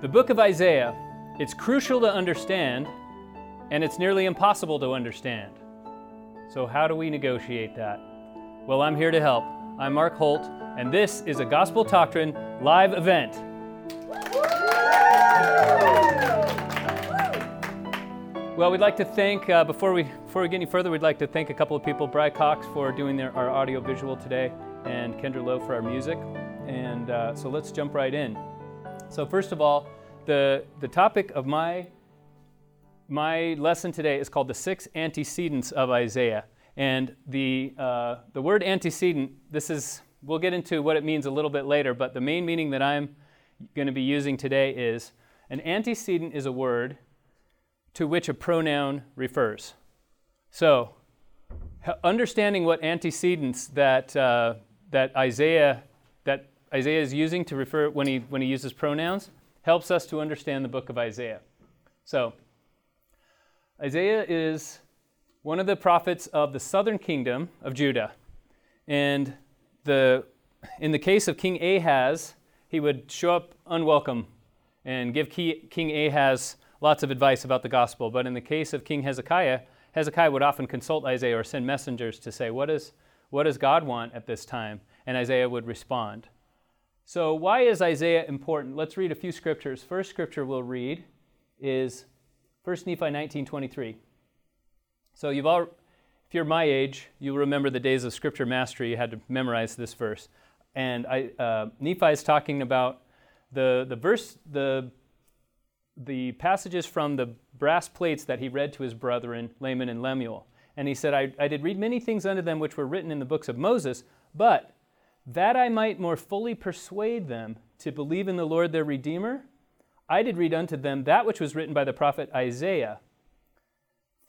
The book of Isaiah, it's crucial to understand, and it's nearly impossible to understand. So, how do we negotiate that? Well, I'm here to help. I'm Mark Holt, and this is a Gospel Doctrine live event. Well, we'd like to thank, uh, before, we, before we get any further, we'd like to thank a couple of people Bry Cox for doing their, our audio visual today, and Kendra Lowe for our music. And uh, so let's jump right in. So, first of all, the, the topic of my, my lesson today is called the six antecedents of Isaiah. And the, uh, the word antecedent, this is, we'll get into what it means a little bit later, but the main meaning that I'm going to be using today is an antecedent is a word to which a pronoun refers. So, understanding what antecedents that, uh, that Isaiah that Isaiah is using to refer when he, when he uses pronouns helps us to understand the book of Isaiah. So, Isaiah is one of the prophets of the southern kingdom of Judah. And the, in the case of King Ahaz, he would show up unwelcome and give King Ahaz lots of advice about the gospel. But in the case of King Hezekiah, Hezekiah would often consult Isaiah or send messengers to say, What, is, what does God want at this time? And Isaiah would respond. So, why is Isaiah important? Let's read a few scriptures. First scripture we'll read is 1 Nephi 19:23. So, you've all, if you're my age, you'll remember the days of scripture mastery. You had to memorize this verse. And I, uh, Nephi is talking about the, the verse, the, the passages from the brass plates that he read to his brethren, Laman and Lemuel. And he said, I, I did read many things unto them which were written in the books of Moses, but that I might more fully persuade them to believe in the Lord their Redeemer, I did read unto them that which was written by the prophet Isaiah.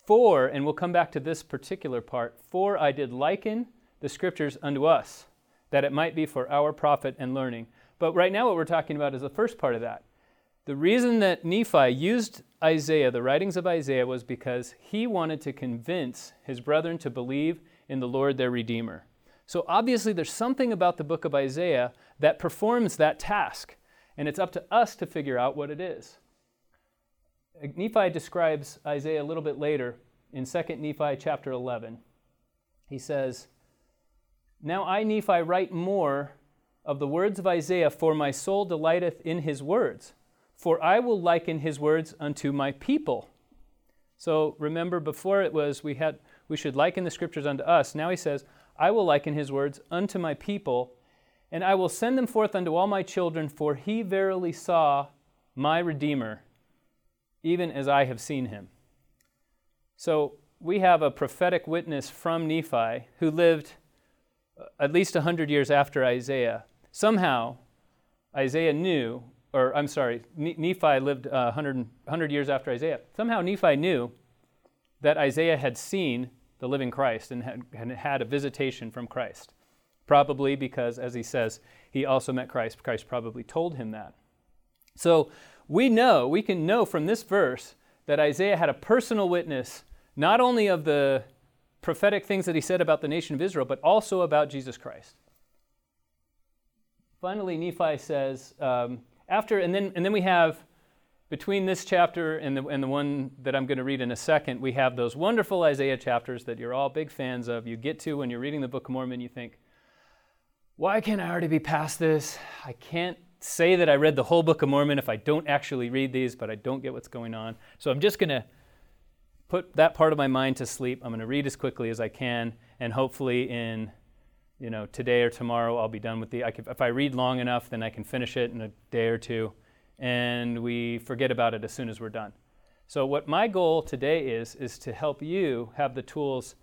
For, and we'll come back to this particular part, for I did liken the scriptures unto us, that it might be for our profit and learning. But right now, what we're talking about is the first part of that. The reason that Nephi used Isaiah, the writings of Isaiah, was because he wanted to convince his brethren to believe in the Lord their Redeemer. So obviously, there's something about the book of Isaiah that performs that task, and it's up to us to figure out what it is. Nephi describes Isaiah a little bit later in 2 Nephi chapter 11. He says, Now I, Nephi, write more of the words of Isaiah, for my soul delighteth in his words, for I will liken his words unto my people. So remember, before it was we had we should liken the scriptures unto us. Now he says, I will liken his words unto my people, and I will send them forth unto all my children, for he verily saw my Redeemer, even as I have seen him. So we have a prophetic witness from Nephi who lived uh, at least 100 years after Isaiah. Somehow, Isaiah knew, or I'm sorry, Nephi lived 100, uh, 100 years after Isaiah. Somehow, Nephi knew that Isaiah had seen the living Christ and had, and had a visitation from Christ. Probably because, as he says, he also met Christ. Christ probably told him that. So we know, we can know from this verse that Isaiah had a personal witness not only of the prophetic things that he said about the nation of Israel, but also about Jesus Christ. Finally, Nephi says, um, after, and then, and then we have between this chapter and the, and the one that I'm going to read in a second, we have those wonderful Isaiah chapters that you're all big fans of. You get to when you're reading the Book of Mormon, you think, why can't I already be past this? I can't say that I read the whole Book of Mormon if I don't actually read these, but I don't get what's going on. So I'm just going to put that part of my mind to sleep. I'm going to read as quickly as I can, and hopefully in you know today or tomorrow I'll be done with the. I can, if I read long enough, then I can finish it in a day or two and we forget about it as soon as we're done. So, what my goal today is, is to help you have the tools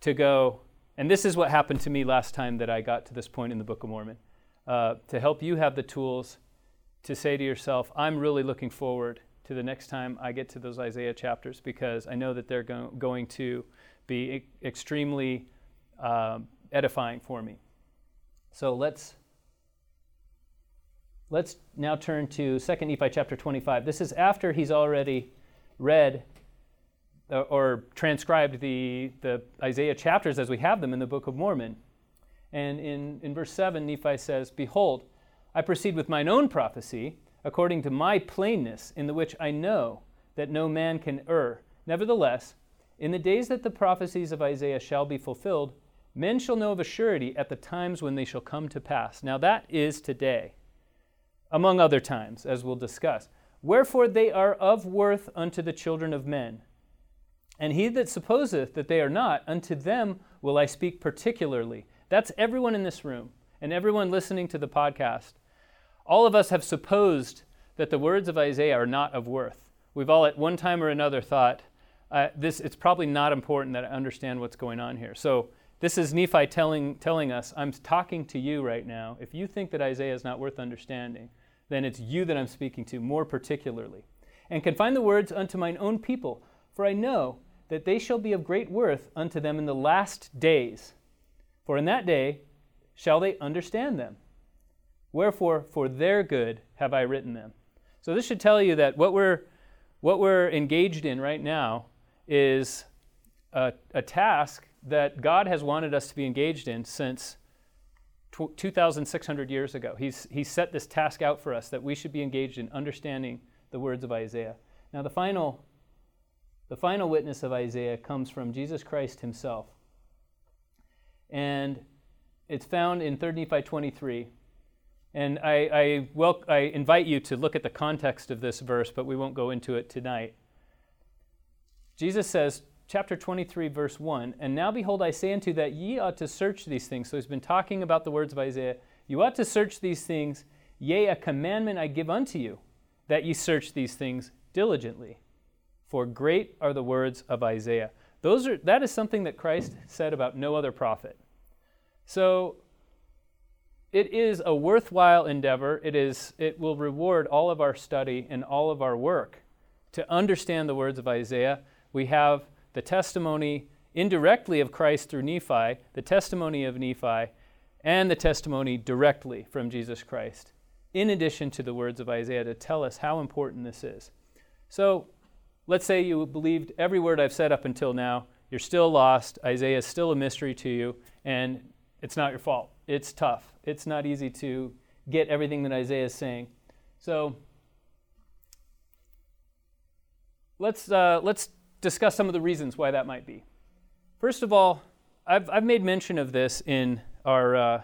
to go, and this is what happened to me last time that I got to this point in the Book of Mormon, uh, to help you have the tools to say to yourself, I'm really looking forward to the next time I get to those Isaiah chapters because I know that they're go- going to be extremely um, edifying for me. So, let's let's now turn to 2 Nephi chapter 25. This is after he's already read uh, or transcribed the, the Isaiah chapters as we have them in the Book of Mormon. And in, in verse 7, Nephi says, Behold, I proceed with mine own prophecy according to my plainness, in the which I know that no man can err. Nevertheless, in the days that the prophecies of Isaiah shall be fulfilled, men shall know of a surety at the times when they shall come to pass. Now that is today, among other times, as we'll discuss. Wherefore they are of worth unto the children of men. And he that supposeth that they are not, unto them will I speak particularly. That's everyone in this room and everyone listening to the podcast. All of us have supposed that the words of Isaiah are not of worth. We've all at one time or another thought, uh, this, it's probably not important that I understand what's going on here. So this is Nephi telling, telling us, I'm talking to you right now. If you think that Isaiah is not worth understanding, then it's you that I'm speaking to more particularly. And confine the words unto mine own people, for I know that they shall be of great worth unto them in the last days. For in that day shall they understand them. Wherefore, for their good have I written them. So this should tell you that what we're, what we're engaged in right now is a, a task that God has wanted us to be engaged in since 2,600 years ago. He's, he set this task out for us that we should be engaged in understanding the words of Isaiah. Now, the final the final witness of Isaiah comes from Jesus Christ himself. And it's found in 3 Nephi 23. And I, I, wel- I invite you to look at the context of this verse, but we won't go into it tonight. Jesus says, chapter 23, verse 1 And now behold, I say unto that ye ought to search these things. So he's been talking about the words of Isaiah. You ought to search these things, yea, a commandment I give unto you, that ye search these things diligently for great are the words of Isaiah. Those are, that is something that Christ said about no other prophet. So it is a worthwhile endeavor. It, is, it will reward all of our study and all of our work to understand the words of Isaiah. We have the testimony indirectly of Christ through Nephi, the testimony of Nephi, and the testimony directly from Jesus Christ, in addition to the words of Isaiah to tell us how important this is. So Let's say you believed every word I've said up until now. You're still lost. Isaiah is still a mystery to you, and it's not your fault. It's tough. It's not easy to get everything that Isaiah is saying. So let's, uh, let's discuss some of the reasons why that might be. First of all, I've, I've made mention of this in our uh,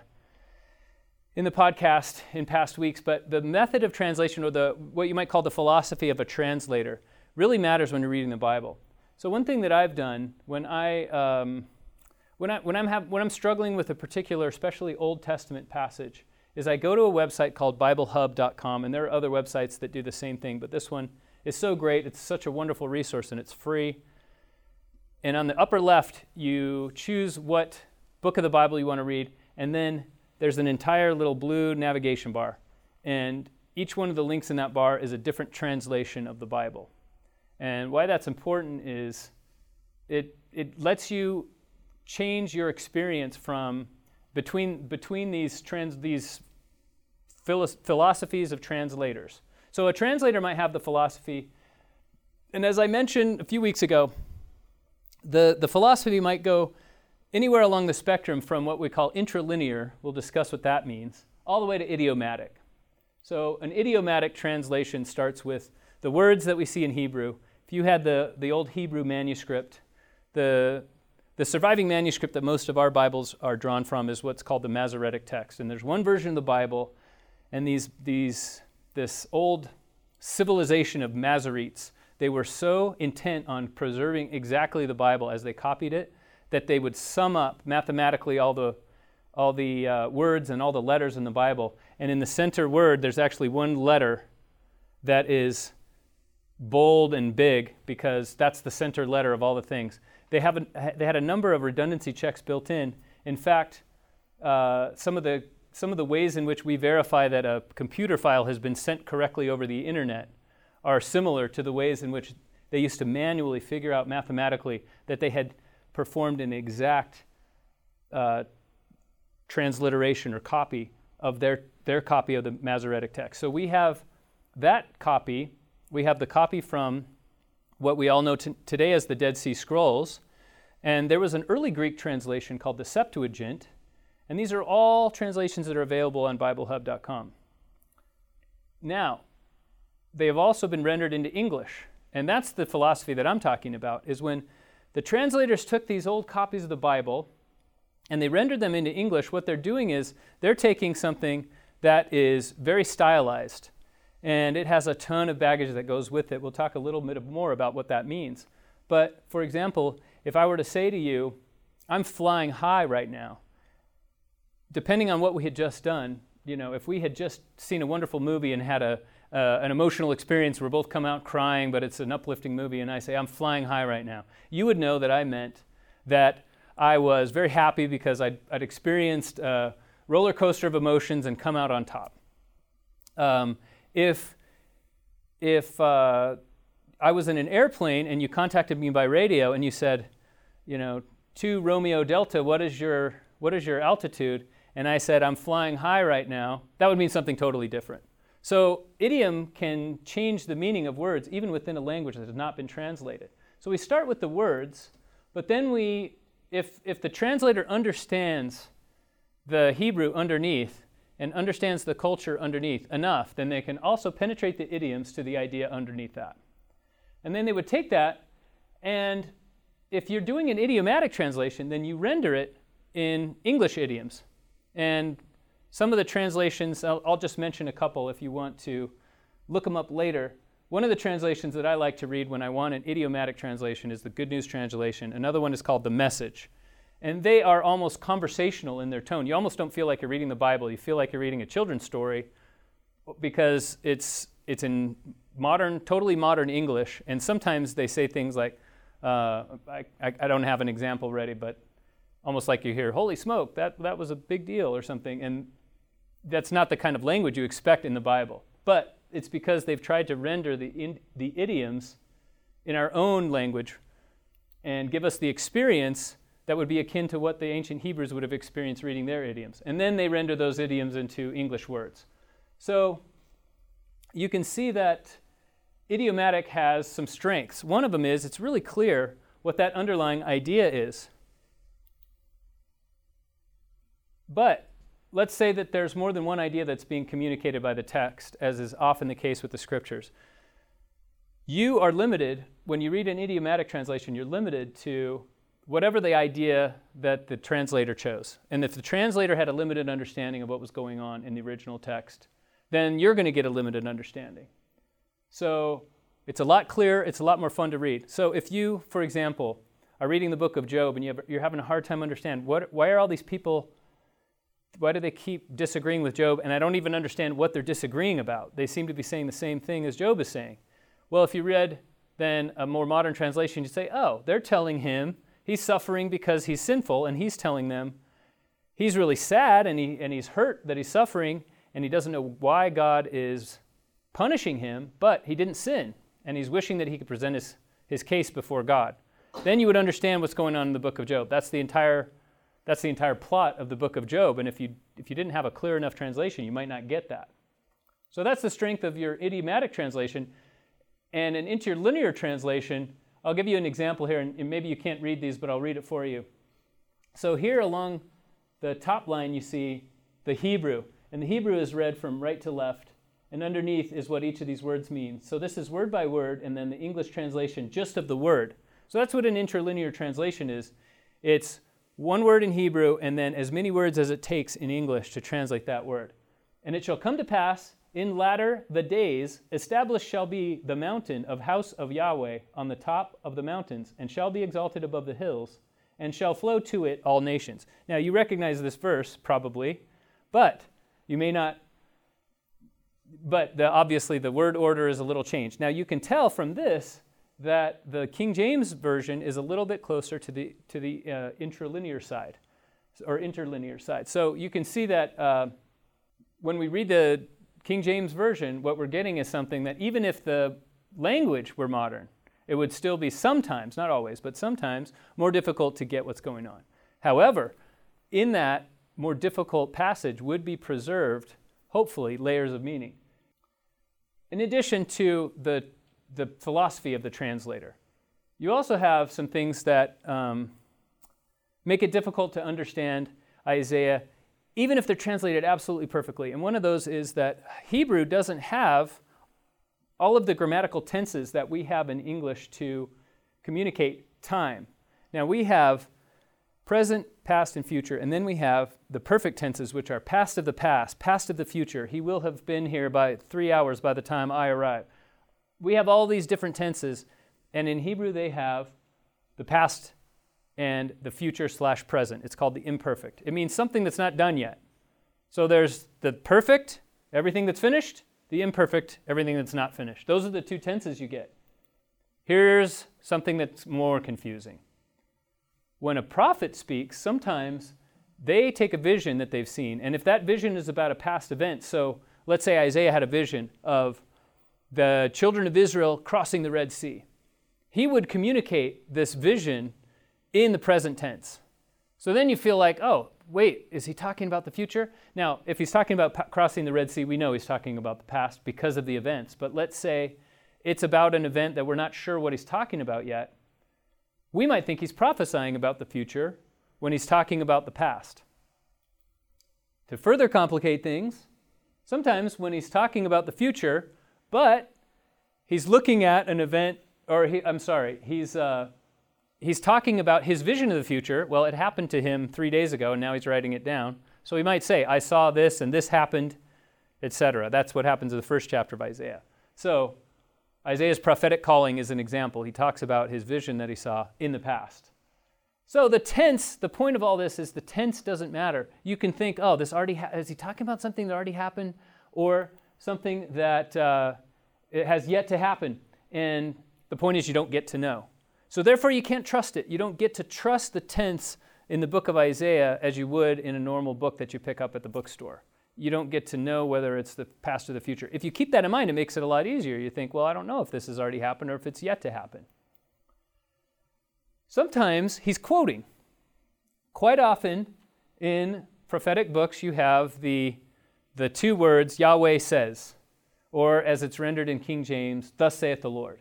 in the podcast in past weeks, but the method of translation, or the what you might call the philosophy of a translator, really matters when you're reading the Bible. So one thing that I've done when I um, when I when I'm have, when I'm struggling with a particular, especially Old Testament passage, is I go to a website called BibleHub.com, and there are other websites that do the same thing, but this one is so great. It's such a wonderful resource, and it's free. And on the upper left, you choose what book of the Bible you want to read, and then there's an entire little blue navigation bar, and each one of the links in that bar is a different translation of the Bible. And why that's important is it, it lets you change your experience from between, between these, trans, these philosophies of translators. So a translator might have the philosophy, and as I mentioned a few weeks ago, the, the philosophy might go anywhere along the spectrum from what we call interlinear, we'll discuss what that means, all the way to idiomatic. So an idiomatic translation starts with the words that we see in Hebrew if you had the, the old Hebrew manuscript, the, the surviving manuscript that most of our Bibles are drawn from is what's called the Masoretic text. And there's one version of the Bible, and these, these, this old civilization of Masoretes, they were so intent on preserving exactly the Bible as they copied it that they would sum up mathematically all the, all the uh, words and all the letters in the Bible. And in the center word, there's actually one letter that is bold and big because that's the center letter of all the things. They, have a, they had a number of redundancy checks built in. In fact, uh, some, of the, some of the ways in which we verify that a computer file has been sent correctly over the internet are similar to the ways in which they used to manually figure out mathematically that they had performed an exact uh, transliteration or copy of their, their copy of the Masoretic text. So we have that copy we have the copy from what we all know t- today as the Dead Sea Scrolls. And there was an early Greek translation called the Septuagint. And these are all translations that are available on BibleHub.com. Now, they have also been rendered into English. And that's the philosophy that I'm talking about is when the translators took these old copies of the Bible and they rendered them into English, what they're doing is they're taking something that is very stylized and it has a ton of baggage that goes with it. We'll talk a little bit more about what that means. But for example, if I were to say to you, I'm flying high right now, depending on what we had just done, you know, if we had just seen a wonderful movie and had a, uh, an emotional experience, we're both come out crying, but it's an uplifting movie, and I say, I'm flying high right now, you would know that I meant that I was very happy because I'd, I'd experienced a roller coaster of emotions and come out on top. Um, if if uh, I was in an airplane and you contacted me by radio and you said, you know, to Romeo Delta, what is your what is your altitude? And I said, I'm flying high right now. That would mean something totally different. So idiom can change the meaning of words even within a language that has not been translated. So we start with the words, but then we, if if the translator understands the Hebrew underneath, and understands the culture underneath enough, then they can also penetrate the idioms to the idea underneath that. And then they would take that, and if you're doing an idiomatic translation, then you render it in English idioms. And some of the translations, I'll, I'll just mention a couple if you want to look them up later. One of the translations that I like to read when I want an idiomatic translation is the Good News Translation. Another one is called The Message. And they are almost conversational in their tone. You almost don't feel like you're reading the Bible. You feel like you're reading a children's story because it's, it's in modern, totally modern English. And sometimes they say things like, uh, I, I, I don't have an example ready, but almost like you hear, holy smoke, that, that was a big deal or something. And that's not the kind of language you expect in the Bible. But it's because they've tried to render the, in, the idioms in our own language and give us the experience that would be akin to what the ancient Hebrews would have experienced reading their idioms. And then they render those idioms into English words. So you can see that idiomatic has some strengths. One of them is it's really clear what that underlying idea is. But let's say that there's more than one idea that's being communicated by the text, as is often the case with the scriptures. You are limited, when you read an idiomatic translation, you're limited to whatever the idea that the translator chose. And if the translator had a limited understanding of what was going on in the original text, then you're going to get a limited understanding. So it's a lot clearer, it's a lot more fun to read. So if you, for example, are reading the book of Job and you you're having a hard time understanding why are all these people, why do they keep disagreeing with Job? And I don't even understand what they're disagreeing about. They seem to be saying the same thing as Job is saying. Well, if you read then a more modern translation, you'd say, oh, they're telling him He's suffering because he's sinful, and he's telling them he's really sad and, he, and he's hurt that he's suffering, and he doesn't know why God is punishing him, but he didn't sin, and he's wishing that he could present his, his case before God. Then you would understand what's going on in the book of Job. That's the entire, that's the entire plot of the book of Job, and if you, if you didn't have a clear enough translation, you might not get that. So that's the strength of your idiomatic translation. And an interlinear translation I'll give you an example here, and maybe you can't read these, but I'll read it for you. So here along the top line, you see the Hebrew, and the Hebrew is read from right to left, and underneath is what each of these words means. So this is word by word, and then the English translation just of the word. So that's what an interlinear translation is. It's one word in Hebrew, and then as many words as it takes in English to translate that word. And it shall come to pass in latter the days, established shall be the mountain of house of Yahweh on the top of the mountains, and shall be exalted above the hills, and shall flow to it all nations. Now, you recognize this verse probably, but you may not. But the, obviously, the word order is a little changed. Now, you can tell from this that the King James version is a little bit closer to the to the uh, interlinear side, or interlinear side. So you can see that uh, when we read the King James Version, what we're getting is something that even if the language were modern, it would still be sometimes, not always, but sometimes more difficult to get what's going on. However, in that more difficult passage would be preserved, hopefully, layers of meaning. In addition to the, the philosophy of the translator, you also have some things that um, make it difficult to understand Isaiah even if they're translated absolutely perfectly. And one of those is that Hebrew doesn't have all of the grammatical tenses that we have in English to communicate time. Now we have present, past, and future, and then we have the perfect tenses, which are past of the past, past of the future. He will have been here by three hours by the time I arrive. We have all these different tenses, and in Hebrew they have the past and the future slash present. It's called the imperfect. It means something that's not done yet. So there's the perfect, everything that's finished, the imperfect, everything that's not finished. Those are the two tenses you get. Here's something that's more confusing. When a prophet speaks, sometimes they take a vision that they've seen, and if that vision is about a past event, so let's say Isaiah had a vision of the children of Israel crossing the Red Sea, he would communicate this vision in the present tense. So then you feel like, oh, wait, is he talking about the future? Now, if he's talking about pa- crossing the Red Sea, we know he's talking about the past because of the events. But let's say it's about an event that we're not sure what he's talking about yet. We might think he's prophesying about the future when he's talking about the past. To further complicate things, sometimes when he's talking about the future, but he's looking at an event, or he, I'm sorry, he's, uh, he's talking about his vision of the future. Well, it happened to him three days ago, and now he's writing it down. So he might say, I saw this, and this happened, etc. That's what happens in the first chapter of Isaiah. So Isaiah's prophetic calling is an example. He talks about his vision that he saw in the past. So the tense, the point of all this is the tense doesn't matter. You can think, oh, this already ha- is he talking about something that already happened, or something that uh, it has yet to happen? And the point is, you don't get to know. So therefore, you can't trust it. You don't get to trust the tense in the book of Isaiah as you would in a normal book that you pick up at the bookstore. You don't get to know whether it's the past or the future. If you keep that in mind, it makes it a lot easier. You think, well, I don't know if this has already happened or if it's yet to happen. Sometimes he's quoting. Quite often in prophetic books, you have the, the two words, Yahweh says, or as it's rendered in King James, Thus saith the Lord.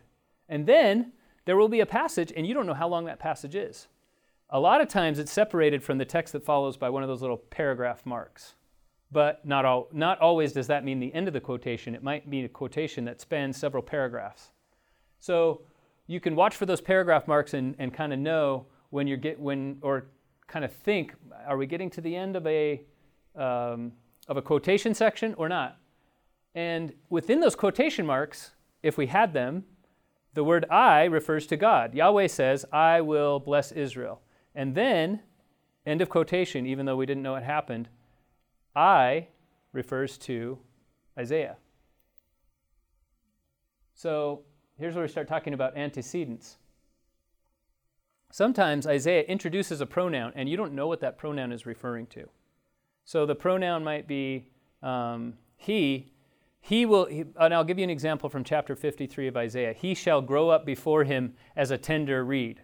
And then there will be a passage, and you don't know how long that passage is. A lot of times it's separated from the text that follows by one of those little paragraph marks. But not, all, not always does that mean the end of the quotation. It might mean a quotation that spans several paragraphs. So you can watch for those paragraph marks and, and kind of know when you're get when or kind of think, are we getting to the end of a um, of a quotation section or not? And within those quotation marks, if we had them, the word I refers to God. Yahweh says, I will bless Israel. And then, end of quotation, even though we didn't know it happened, I refers to Isaiah. So here's where we start talking about antecedents. Sometimes Isaiah introduces a pronoun, and you don't know what that pronoun is referring to. So the pronoun might be um, he, he will, he, and I'll give you an example from chapter 53 of Isaiah. He shall grow up before him as a tender reed.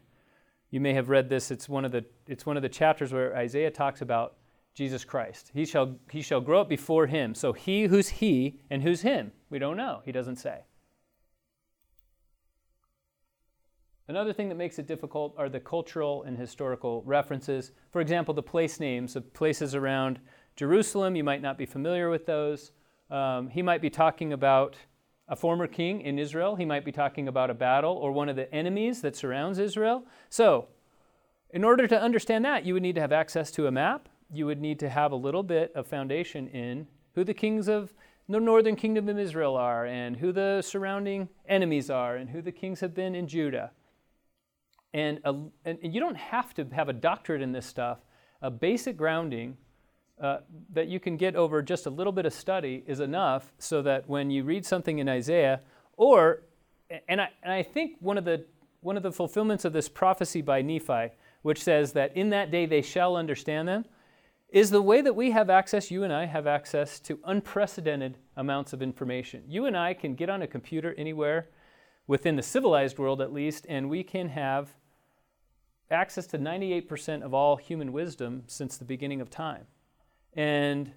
You may have read this. It's one of the, it's one of the chapters where Isaiah talks about Jesus Christ. He shall, he shall grow up before him. So he, who's he, and who's him? We don't know. He doesn't say. Another thing that makes it difficult are the cultural and historical references. For example, the place names of places around Jerusalem, you might not be familiar with those. Um, he might be talking about a former king in Israel. He might be talking about a battle or one of the enemies that surrounds Israel. So, in order to understand that, you would need to have access to a map. You would need to have a little bit of foundation in who the kings of the northern kingdom of Israel are, and who the surrounding enemies are, and who the kings have been in Judah. And, a, and you don't have to have a doctorate in this stuff. A basic grounding uh, that you can get over just a little bit of study is enough so that when you read something in Isaiah, or, and I, and I think one of, the, one of the fulfillments of this prophecy by Nephi, which says that in that day they shall understand them, is the way that we have access, you and I have access to unprecedented amounts of information. You and I can get on a computer anywhere, within the civilized world at least, and we can have access to 98% of all human wisdom since the beginning of time. And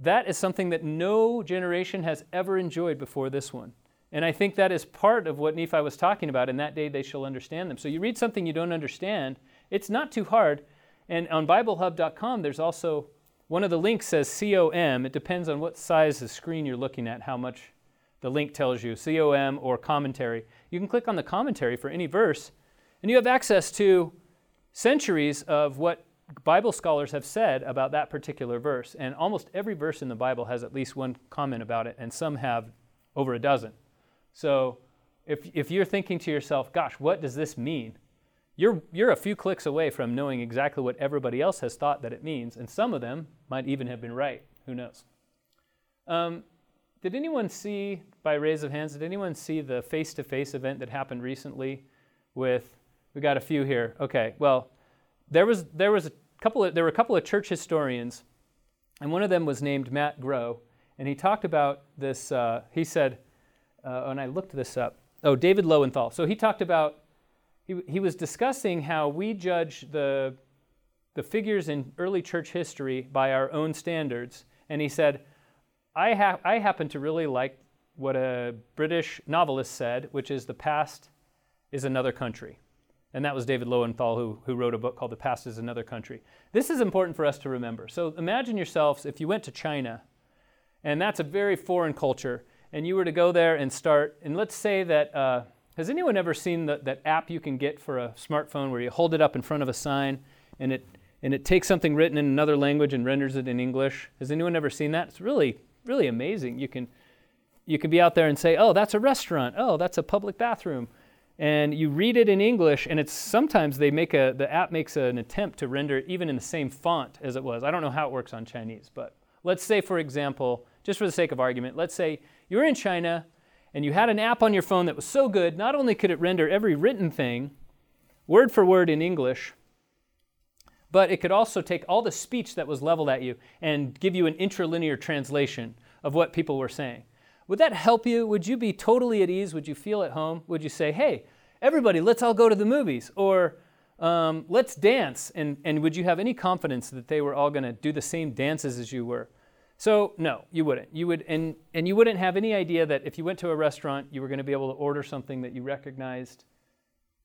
that is something that no generation has ever enjoyed before this one. And I think that is part of what Nephi was talking about. In that day they shall understand them. So you read something you don't understand, it's not too hard. And on BibleHub.com, there's also one of the links says COM. It depends on what size of screen you're looking at, how much the link tells you COM or commentary. You can click on the commentary for any verse, and you have access to centuries of what Bible scholars have said about that particular verse. And almost every verse in the Bible has at least one comment about it, and some have over a dozen. So if, if you're thinking to yourself, gosh, what does this mean? You're, you're a few clicks away from knowing exactly what everybody else has thought that it means, and some of them might even have been right. Who knows? Um, did anyone see, by raise of hands, did anyone see the face to face event that happened recently with, we got a few here. Okay, well, there was, there was a couple of, there were a couple of church historians, and one of them was named Matt Grow, and he talked about this, uh, he said, uh, and I looked this up, oh, David Lowenthal. So he talked about, he, he was discussing how we judge the, the figures in early church history by our own standards, and he said, I, ha- I happen to really like what a British novelist said, which is the past is another country. And that was David Lowenthal, who, who wrote a book called The Past is Another Country. This is important for us to remember. So imagine yourselves if you went to China, and that's a very foreign culture, and you were to go there and start, and let's say that, uh, has anyone ever seen the, that app you can get for a smartphone where you hold it up in front of a sign and it, and it takes something written in another language and renders it in English? Has anyone ever seen that? It's really really amazing. You can you can be out there and say, "Oh, that's a restaurant. Oh, that's a public bathroom." And you read it in English, and it's sometimes they make a the app makes an attempt to render it even in the same font as it was. I don't know how it works on Chinese, but let's say, for example, just for the sake of argument, let's say you're in China and you had an app on your phone that was so good, not only could it render every written thing word for word in English, but it could also take all the speech that was leveled at you and give you an interlinear translation of what people were saying. Would that help you? Would you be totally at ease? Would you feel at home? Would you say, hey, everybody, let's all go to the movies? Or um, let's dance. And, and would you have any confidence that they were all going to do the same dances as you were? So no, you wouldn't. You would, and, and you wouldn't have any idea that if you went to a restaurant, you were going to be able to order something that you recognized.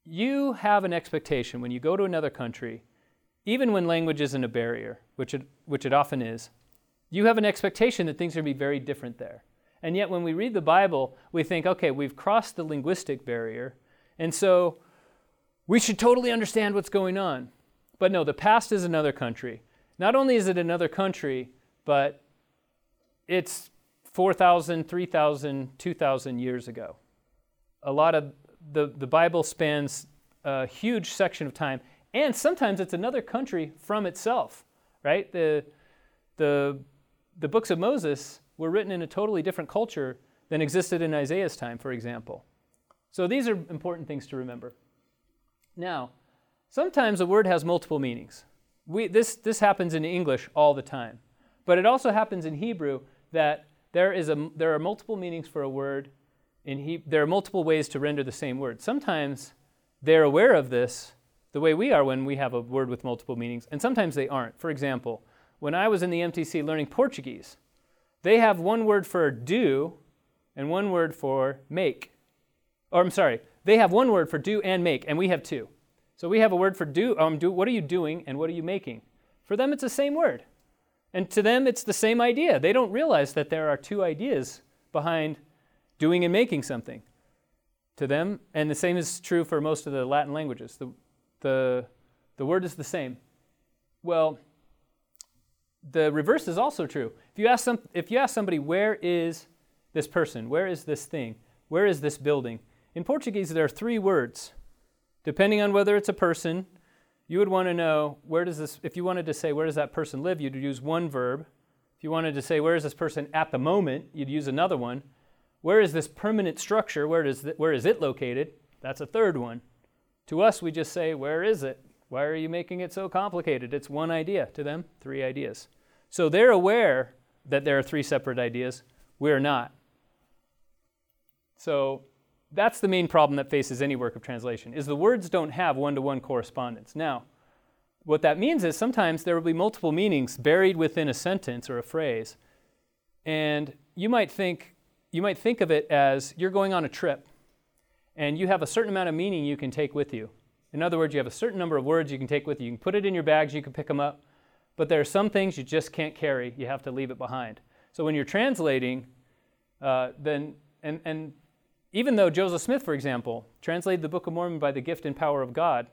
You have an expectation when you go to another country even when language isn't a barrier, which it, which it often is, you have an expectation that things are going to be very different there. And yet, when we read the Bible, we think, okay, we've crossed the linguistic barrier, and so we should totally understand what's going on. But no, the past is another country. Not only is it another country, but it's 4,000, 3,000, 2,000 years ago. A lot of the, the Bible spans a huge section of time, and sometimes it's another country from itself, right? The, the, the books of Moses were written in a totally different culture than existed in Isaiah's time, for example. So these are important things to remember. Now, sometimes a word has multiple meanings. We, this, this happens in English all the time. But it also happens in Hebrew that there, is a, there are multiple meanings for a word. In he, there are multiple ways to render the same word. Sometimes they're aware of this the way we are when we have a word with multiple meanings, and sometimes they aren't. For example, when I was in the MTC learning Portuguese, they have one word for do and one word for make. Or I'm sorry, they have one word for do and make, and we have two. So we have a word for do, um, do what are you doing and what are you making? For them, it's the same word. And to them, it's the same idea. They don't realize that there are two ideas behind doing and making something. To them, and the same is true for most of the Latin languages. The, the, the word is the same. Well, the reverse is also true. If you, ask some, if you ask somebody, where is this person? Where is this thing? Where is this building? In Portuguese, there are three words. Depending on whether it's a person, you would want to know where does this, if you wanted to say, where does that person live, you'd use one verb. If you wanted to say, where is this person at the moment, you'd use another one. Where is this permanent structure? Where, does where is it located? That's a third one. To us, we just say, Where is it? Why are you making it so complicated? It's one idea. To them, three ideas. So they're aware that there are three separate ideas. We're not. So that's the main problem that faces any work of translation is the words don't have one-to-one correspondence. Now, what that means is sometimes there will be multiple meanings buried within a sentence or a phrase. And you might think you might think of it as you're going on a trip and you have a certain amount of meaning you can take with you. In other words, you have a certain number of words you can take with you. You can put it in your bags, you can pick them up, but there are some things you just can't carry. You have to leave it behind. So when you're translating, uh, then and, and even though Joseph Smith, for example, translated the Book of Mormon by the gift and power of God,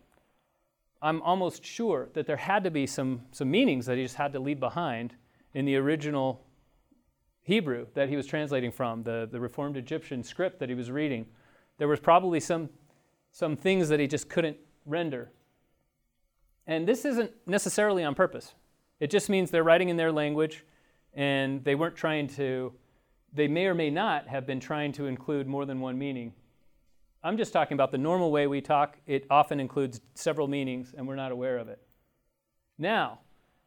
I'm almost sure that there had to be some, some meanings that he just had to leave behind in the original Hebrew that he was translating from, the, the Reformed Egyptian script that he was reading. There was probably some, some things that he just couldn't render. And this isn't necessarily on purpose. It just means they're writing in their language and they weren't trying to, they may or may not have been trying to include more than one meaning. I'm just talking about the normal way we talk. It often includes several meanings and we're not aware of it. Now,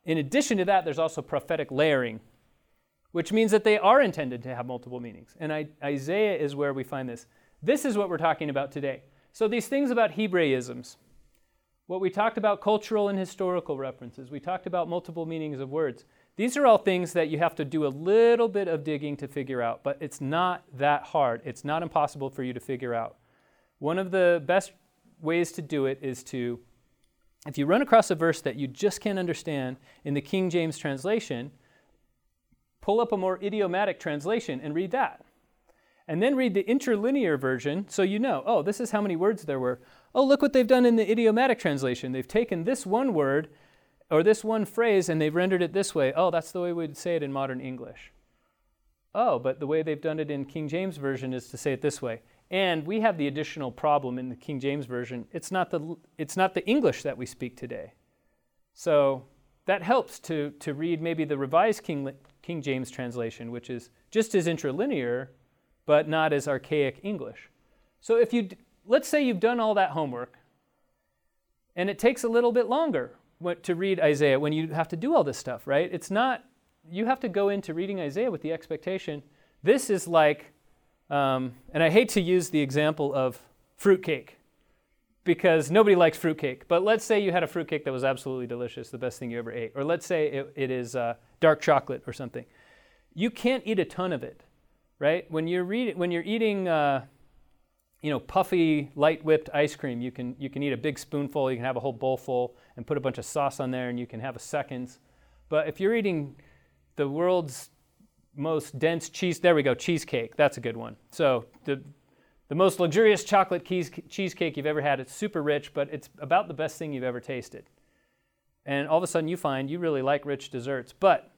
in addition to that, there's also prophetic layering, which means that they are intended to have multiple meanings. And I, Isaiah is where we find this. This is what we're talking about today. So, these things about Hebraisms, what we talked about cultural and historical references, we talked about multiple meanings of words. These are all things that you have to do a little bit of digging to figure out, but it's not that hard. It's not impossible for you to figure out. One of the best ways to do it is to, if you run across a verse that you just can't understand in the King James translation, pull up a more idiomatic translation and read that. And then read the interlinear version so you know, oh, this is how many words there were. Oh, look what they've done in the idiomatic translation. They've taken this one word or this one phrase and they've rendered it this way. Oh, that's the way we'd say it in modern English. Oh, but the way they've done it in King James Version is to say it this way. And we have the additional problem in the King James Version. It's not the, it's not the English that we speak today. So that helps to, to read maybe the Revised King, King James translation, which is just as interlinear, but not as archaic English. So if you, let's say you've done all that homework, and it takes a little bit longer to read Isaiah when you have to do all this stuff, right? It's not, you have to go into reading Isaiah with the expectation this is like, um, and I hate to use the example of fruitcake because nobody likes fruitcake. But let's say you had a fruitcake that was absolutely delicious, the best thing you ever ate. Or let's say it, it is uh, dark chocolate or something. You can't eat a ton of it, right? When you're, read, when you're eating, uh, you know, puffy, light whipped ice cream, you can, you can eat a big spoonful, you can have a whole bowl full and put a bunch of sauce on there and you can have a seconds. But if you're eating the world's most dense cheese, there we go, cheesecake, that's a good one. So the, the most luxurious chocolate keys, cheesecake you've ever had, it's super rich, but it's about the best thing you've ever tasted. And all of a sudden you find you really like rich desserts, but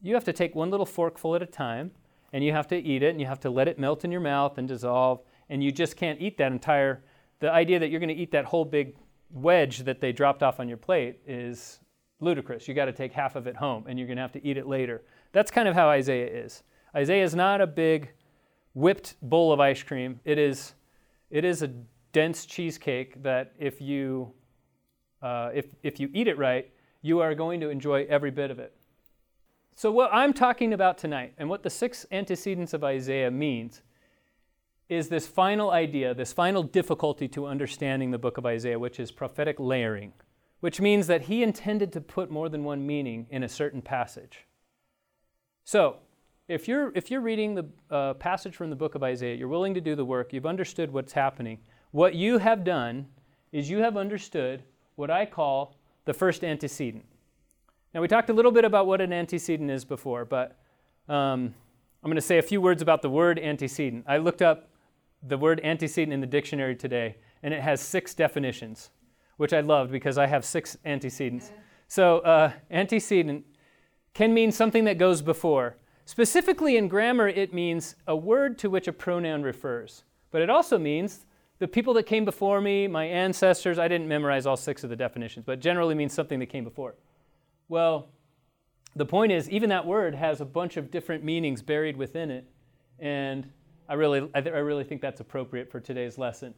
you have to take one little forkful at a time and you have to eat it and you have to let it melt in your mouth and dissolve and you just can't eat that entire. The idea that you're going to eat that whole big wedge that they dropped off on your plate is ludicrous. You got to take half of it home, and you're going to have to eat it later. That's kind of how Isaiah is. Isaiah is not a big whipped bowl of ice cream. It is, it is a dense cheesecake that if you, uh, if, if you eat it right, you are going to enjoy every bit of it. So, what I'm talking about tonight and what the six antecedents of Isaiah means is this final idea, this final difficulty to understanding the book of Isaiah, which is prophetic layering, which means that he intended to put more than one meaning in a certain passage. So, if you're, if you're reading the uh, passage from the book of Isaiah, you're willing to do the work, you've understood what's happening, what you have done is you have understood what I call the first antecedent. Now, we talked a little bit about what an antecedent is before, but um, I'm going to say a few words about the word antecedent. I looked up the word antecedent in the dictionary today, and it has six definitions, which I loved because I have six antecedents. So, uh, antecedent can mean something that goes before. Specifically in grammar, it means a word to which a pronoun refers. But it also means the people that came before me, my ancestors, I didn't memorize all six of the definitions, but generally means something that came before. Well, the point is, even that word has a bunch of different meanings buried within it. And I really, I, th- I really think that's appropriate for today's lesson.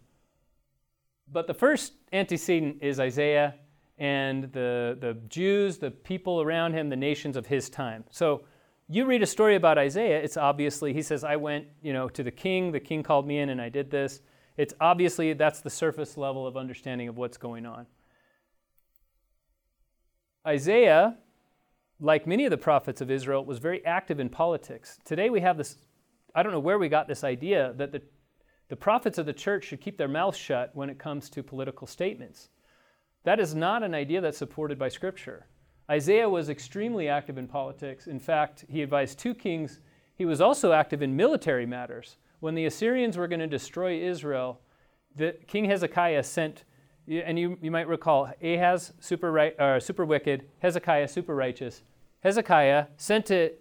But the first antecedent is Isaiah and the, the Jews, the people around him, the nations of his time. So you read a story about Isaiah, it's obviously, he says, I went, you know, to the king, the king called me in and I did this. It's obviously, that's the surface level of understanding of what's going on. Isaiah, like many of the prophets of Israel, was very active in politics. Today we have this I don't know where we got this idea that the, the prophets of the church should keep their mouths shut when it comes to political statements. That is not an idea that's supported by Scripture. Isaiah was extremely active in politics. In fact, he advised two kings. He was also active in military matters. when the Assyrians were going to destroy Israel, the, King Hezekiah sent, and you, you might recall, Ahaz, super, right, uh, super wicked, Hezekiah, super righteous. Hezekiah sent to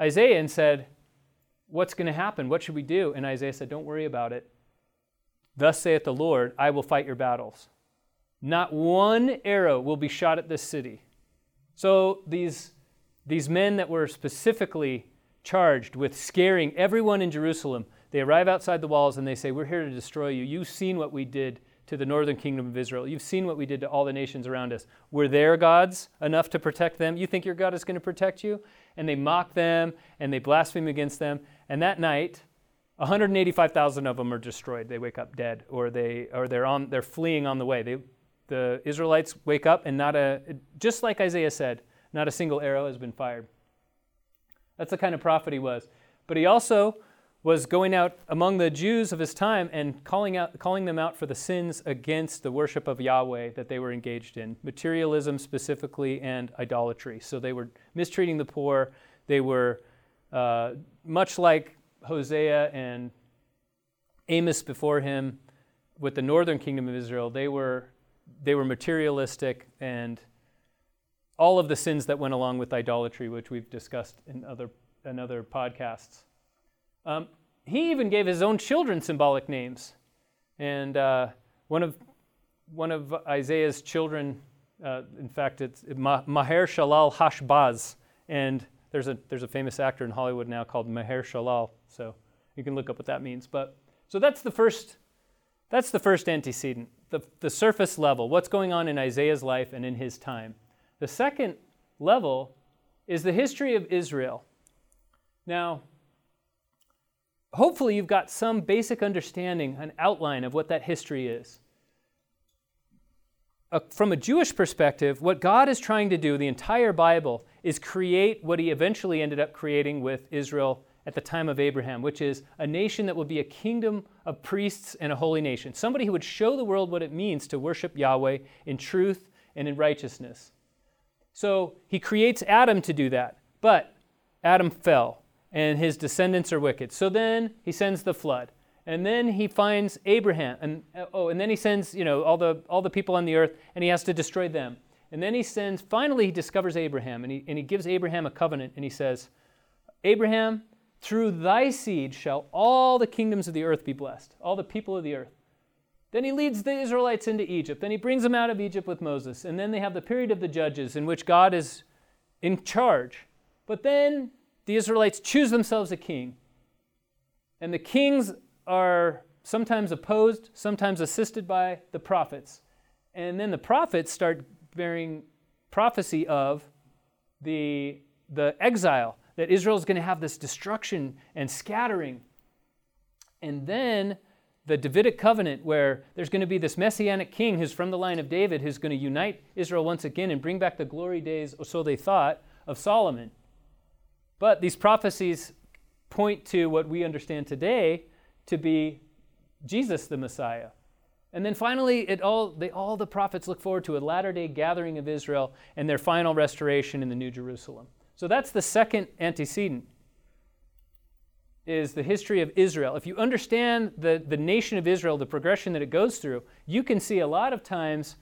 Isaiah and said, What's going to happen? What should we do? And Isaiah said, Don't worry about it. Thus saith the Lord, I will fight your battles. Not one arrow will be shot at this city. So these, these men that were specifically charged with scaring everyone in Jerusalem, they arrive outside the walls and they say, We're here to destroy you. You've seen what we did to the northern kingdom of Israel. You've seen what we did to all the nations around us. Were their gods enough to protect them? You think your God is going to protect you? And they mock them and they blaspheme against them. And that night, 185,000 of them are destroyed. They wake up dead, or they or they're on they're fleeing on the way. They, the Israelites wake up, and not a just like Isaiah said, not a single arrow has been fired. That's the kind of prophet he was. But he also was going out among the Jews of his time and calling, out, calling them out for the sins against the worship of Yahweh that they were engaged in, materialism specifically, and idolatry. So they were mistreating the poor. They were uh, much like Hosea and Amos before him with the northern kingdom of Israel, they were, they were materialistic and all of the sins that went along with idolatry, which we've discussed in other, in other podcasts. Um, he even gave his own children symbolic names. And uh, one, of, one of Isaiah's children, uh, in fact, it's Maher Shalal Hashbaz. And there's a, there's a famous actor in Hollywood now called Mahershala. So you can look up what that means. But so that's the first, that's the first antecedent, the, the surface level, what's going on in Isaiah's life and in his time. The second level is the history of Israel. Now, hopefully you've got some basic understanding, an outline of what that history is. From a Jewish perspective, what God is trying to do, the entire Bible, is create what he eventually ended up creating with Israel at the time of Abraham, which is a nation that would be a kingdom of priests and a holy nation. Somebody who would show the world what it means to worship Yahweh in truth and in righteousness. So he creates Adam to do that, but Adam fell and his descendants are wicked. So then he sends the flood. And then he finds Abraham and oh and then he sends, you know, all the all the people on the earth and he has to destroy them. And then he sends finally he discovers Abraham and he and he gives Abraham a covenant and he says, "Abraham, through thy seed shall all the kingdoms of the earth be blessed, all the people of the earth." Then he leads the Israelites into Egypt. Then he brings them out of Egypt with Moses. And then they have the period of the judges in which God is in charge. But then the Israelites choose themselves a king. And the kings are sometimes opposed, sometimes assisted by the prophets. And then the prophets start bearing prophecy of the, the exile, that Israel is going to have this destruction and scattering. And then the Davidic covenant, where there's going to be this messianic king who's from the line of David, who's going to unite Israel once again and bring back the glory days, or so they thought, of Solomon. But these prophecies point to what we understand today to be Jesus the Messiah. And then finally, it all, they, all the prophets look forward to a latter day gathering of Israel and their final restoration in the New Jerusalem. So that's the second antecedent, is the history of Israel. If you understand the, the nation of Israel, the progression that it goes through, you can see a lot of times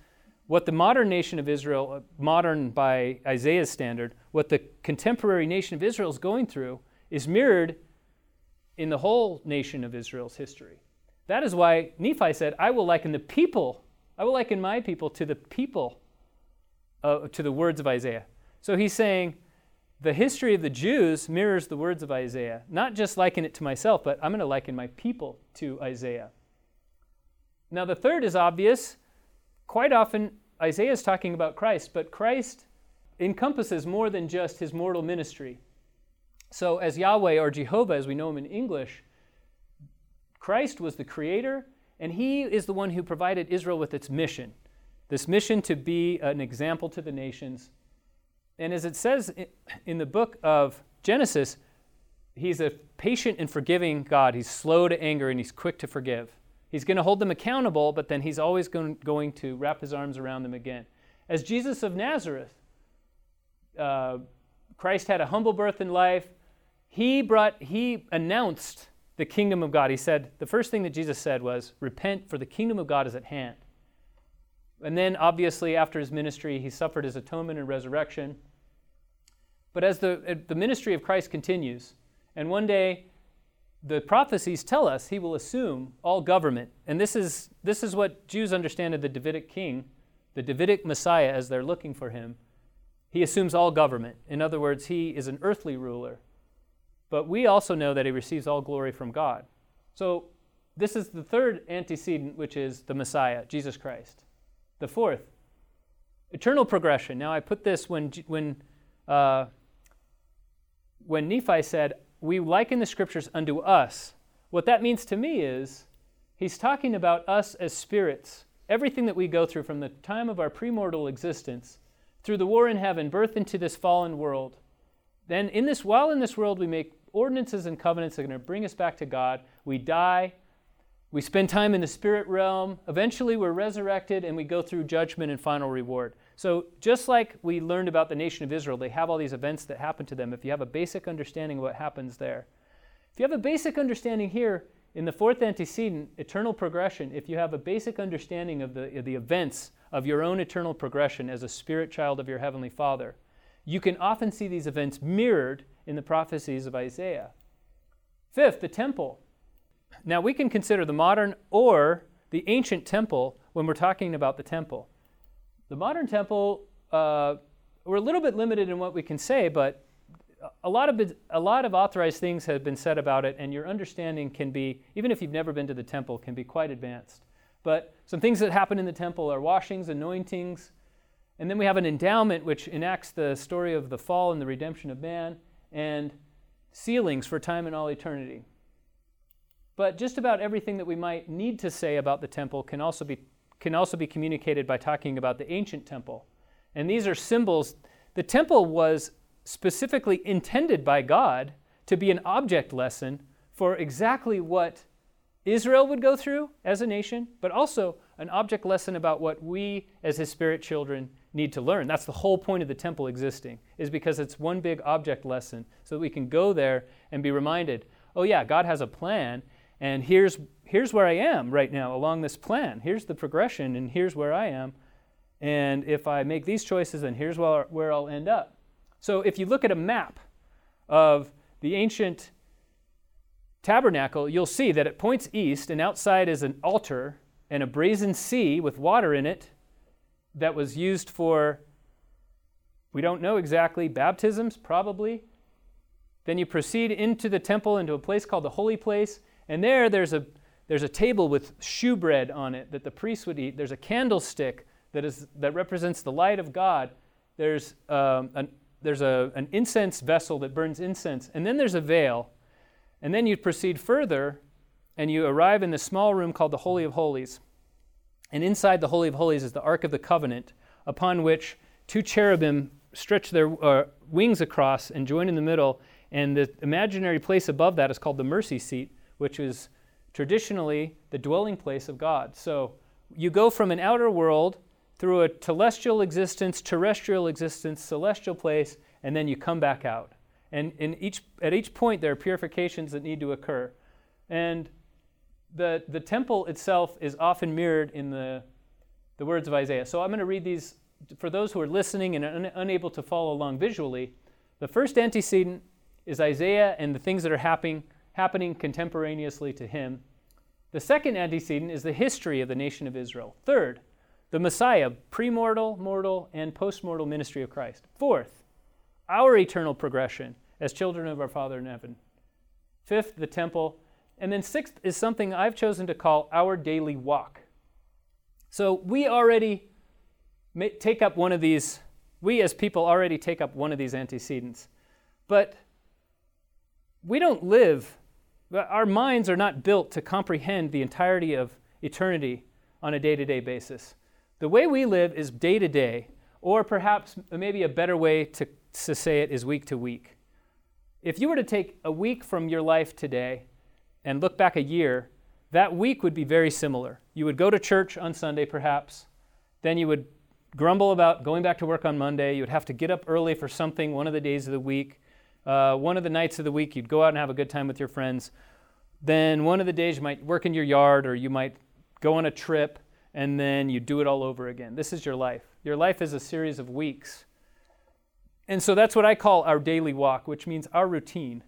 what the modern nation of Israel, uh, modern by Isaiah's standard, what the contemporary nation of Israel is going through is mirrored in the whole nation of Israel's history. That is why Nephi said, I will liken the people, I will liken my people to the people, uh, to the words of Isaiah. So he's saying, the history of the Jews mirrors the words of Isaiah. Not just liken it to myself, but I'm going to liken my people to Isaiah. Now, the third is obvious quite often Isaiah is talking about Christ, but Christ encompasses more than just his mortal ministry. So, as Yahweh or Jehovah, as we know him in English, Christ was the creator, and he is the one who provided Israel with its mission this mission to be an example to the nations. And as it says in the book of Genesis, he's a patient and forgiving God. He's slow to anger and he's quick to forgive. He's going to hold them accountable, but then he's always going, to wrap his arms around them again. As Jesus of Nazareth, uh, Christ had a humble birth in life. He brought, he announced the kingdom of God. He said, the first thing that Jesus said was, Repent, for the kingdom of God is at hand. And then, obviously, after his ministry, he suffered his atonement and resurrection. But as the, eh, the ministry of Christ continues, and one day the prophecies tell us he will assume all government. And this is, this is what Jews understand of the Davidic king, the Davidic Messiah, as they're looking for him. He assumes all government. In other words, he is an earthly ruler. But we also know that he receives all glory from God. So this is the third antecedent, which is the Messiah, Jesus Christ. The fourth, eternal progression. Now, I put this when, when, uh, when Nephi said, We liken the scriptures unto us. What that means to me is he's talking about us as spirits. Everything that we go through from the time of our premortal existence through the war in heaven, birth into this fallen world. Then, in this, while in this world, we make ordinances and covenants are going to bring us back to God. We die. We spend time in the spirit realm. Eventually, we're resurrected and we go through judgment and final reward. So, just like we learned about the nation of Israel, they have all these events that happen to them. If you have a basic understanding of what happens there, if you have a basic understanding here in the fourth antecedent, eternal progression, if you have a basic understanding of the, of the events of your own eternal progression as a spirit child of your Heavenly Father, you can often see these events mirrored in the prophecies of Isaiah. Fifth, the temple. Now, we can consider the modern or the ancient temple when we're talking about the temple. The modern temple, uh, we're a little bit limited in what we can say, but a lot of a lot of authorized things have been said about it, and your understanding can be, even if you've never been to the temple, can be quite advanced. But some things that happen in the temple are washings, anointings, and then we have an endowment which enacts the story of the fall and the redemption of man, and sealings for time and all eternity. But just about everything that we might need to say about the temple can also be, can also be communicated by talking about the ancient temple. And these are symbols. The temple was specifically intended by God to be an object lesson for exactly what Israel would go through as a nation, but also an object lesson about what we as his spirit children need to learn. That's the whole point of the temple existing, is because it's one big object lesson so that we can go there and be reminded, oh yeah, God has a plan and here's here's where I am right now along this plan. Here's the progression and here's where I am. And if I make these choices, then here's where, where I'll end up. So if you look at a map of the ancient tabernacle, you'll see that it points east, and outside is an altar and a brazen sea with water in it that was used for, we don't know exactly, baptisms, probably. Then you proceed into the temple, into a place called the Holy Place, and there there's a, there's a table with shewbread on it that the priests would eat. There's a candlestick that, is, that represents the light of God. There's, um, an, there's a, an incense vessel that burns incense. And then there's a veil and then you proceed further and you arrive in the small room called the Holy of Holies. And inside the Holy of Holies is the Ark of the Covenant, upon which two cherubim stretch their uh, wings across and join in the middle. And the imaginary place above that is called the mercy seat, which is traditionally the dwelling place of God. So you go from an outer world through a celestial existence, terrestrial existence, celestial place, and then you come back out. And in each, at each point, there are purifications that need to occur. And the, the temple itself is often mirrored in the, the words of Isaiah. So I'm going to read these for those who are listening and un- unable to follow along visually. The first antecedent is Isaiah and the things that are happening, happening contemporaneously to him. The second antecedent is the history of the nation of Israel. Third, the Messiah, premortal, mortal, and postmortal ministry of Christ. Fourth, our eternal progression as children of our Father in heaven. Fifth, the temple. And then sixth is something I've chosen to call our daily walk. So we already take up one of these, we as people already take up one of these antecedents. But we don't live, our minds are not built to comprehend the entirety of eternity on a day to day basis. The way we live is day to day, or perhaps maybe a better way to, to say it is week to week. If you were to take a week from your life today and look back a year, that week would be very similar. You would go to church on Sunday, perhaps. Then you would grumble about going back to work on Monday. You would have to get up early for something one of the days of the week. Uh, one of the nights of the week, you'd go out and have a good time with your friends. then one of the days you might work in your yard or you might go on a trip and then you do it all over again. This is your life. Your life is a series of weeks. And so that's what I call our daily walk, which means our routine.